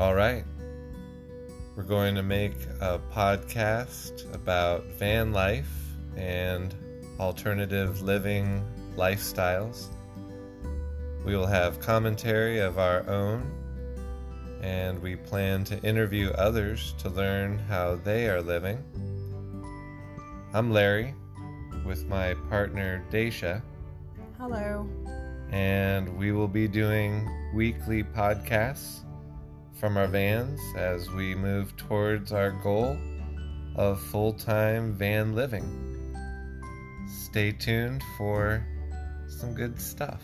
All right. We're going to make a podcast about van life and alternative living lifestyles. We will have commentary of our own, and we plan to interview others to learn how they are living. I'm Larry with my partner Daisha, Hello. and we will be doing weekly podcasts from our vans as we move towards our goal of full time van living. Stay tuned for some good stuff.